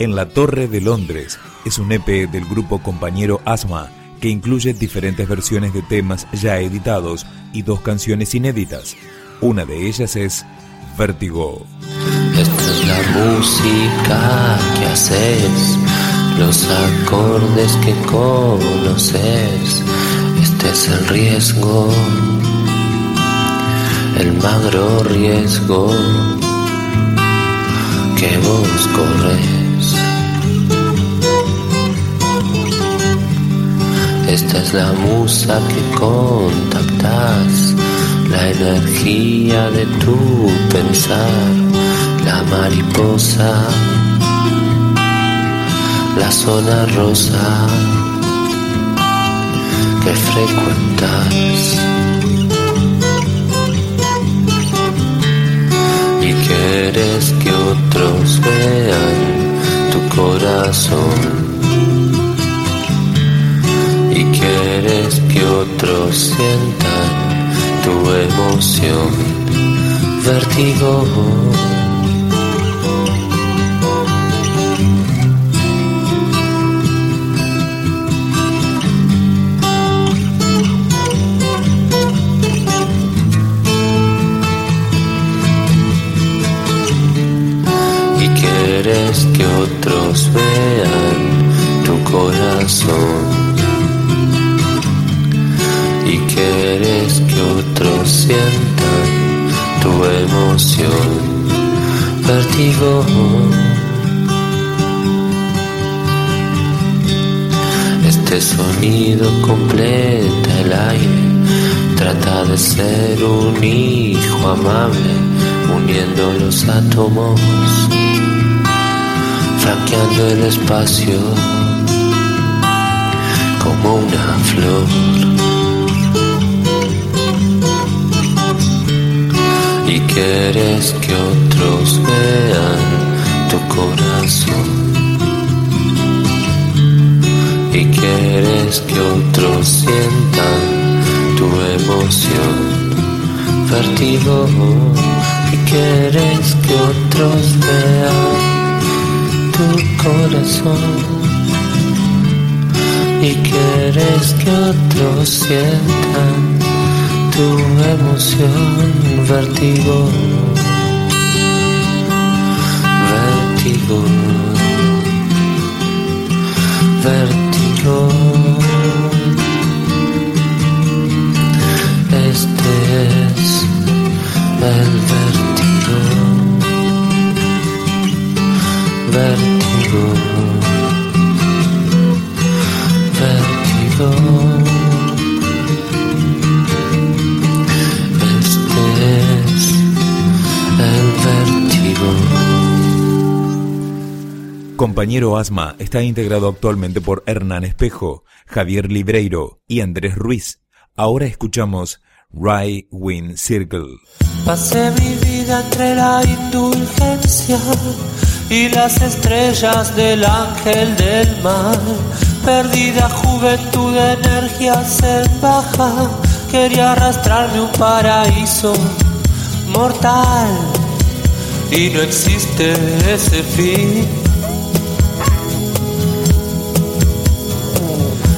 En la Torre de Londres es un EP del grupo compañero Asma que incluye diferentes versiones de temas ya editados y dos canciones inéditas. Una de ellas es Vértigo. Esta es la música que haces, los acordes que conoces. Este es el riesgo, el magro riesgo que vos corres. Esta es la musa que contactas, la energía de tu pensar, la mariposa, la zona rosa que frecuentas. Y quieres que otros vean tu corazón quieres que otros sientan tu emoción, vértigo. Y quieres que otros vean tu corazón quieres que otros sientan tu emoción, vértigo. Este sonido completa el aire, trata de ser un hijo amable, uniendo los átomos, franqueando el espacio como una flor. Quieres que otros vean tu corazón. Y quieres que otros sientan tu emoción. Vértigo y quieres que otros vean tu corazón. Y quieres que otros sientan tu emoción, vértigo, vértigo, vértigo. Compañero Asma está integrado actualmente por Hernán Espejo, Javier Libreiro y Andrés Ruiz. Ahora escuchamos Right Wind Circle. Pasé mi vida entre la indulgencia y las estrellas del ángel del mar. Perdida juventud, energías en baja. Quería arrastrarme un paraíso mortal y no existe ese fin.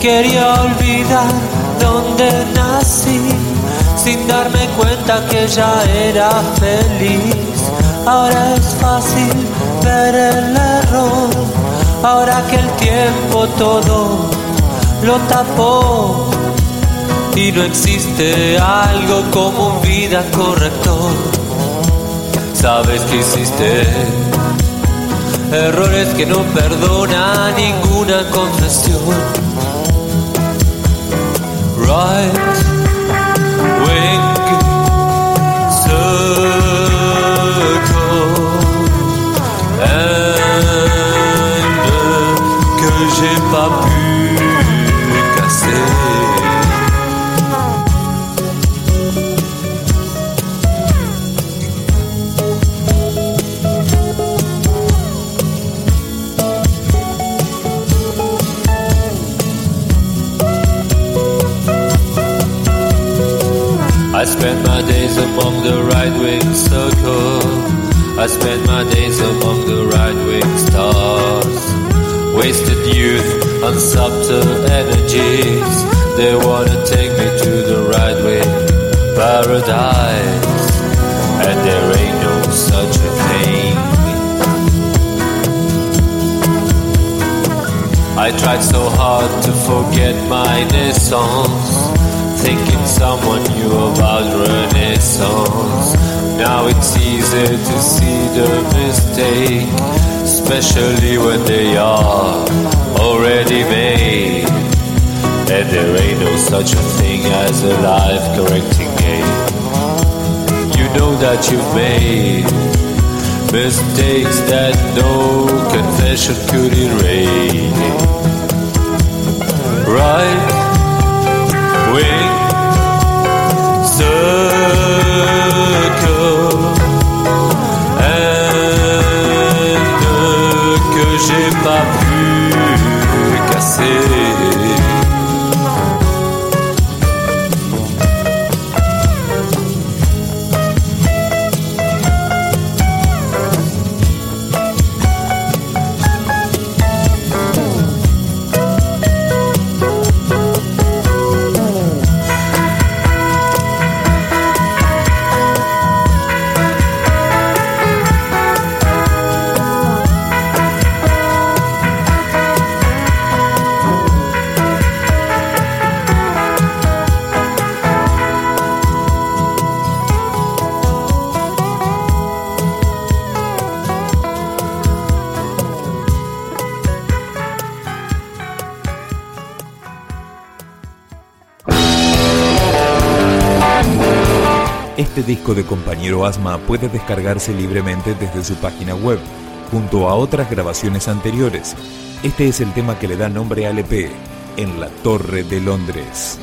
Quería olvidar dónde nací, sin darme cuenta que ya era feliz. Ahora es fácil ver el error, ahora que el tiempo todo lo tapó. Y no existe algo como un vida corrector. Sabes que hiciste errores que no perdona ninguna confesión. Wasted youth on subtle energies. They wanna take me to the right wing paradise. And there ain't no such a thing. I tried so hard to forget my naissance. Thinking someone knew about Renaissance. Now it's easy to see the mistake, especially when they are already made. And there ain't no such a thing as a life correcting game. You know that you've made mistakes that no confession could erase. Right Este disco de Compañero Asma puede descargarse libremente desde su página web, junto a otras grabaciones anteriores. Este es el tema que le da nombre al EP, En la Torre de Londres.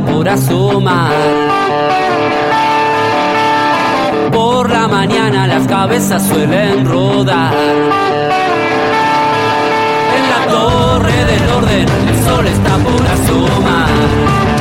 por asomar. Por la mañana las cabezas suelen rodar. En la torre del orden el sol está por asomar.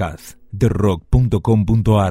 podcast rock.com.ar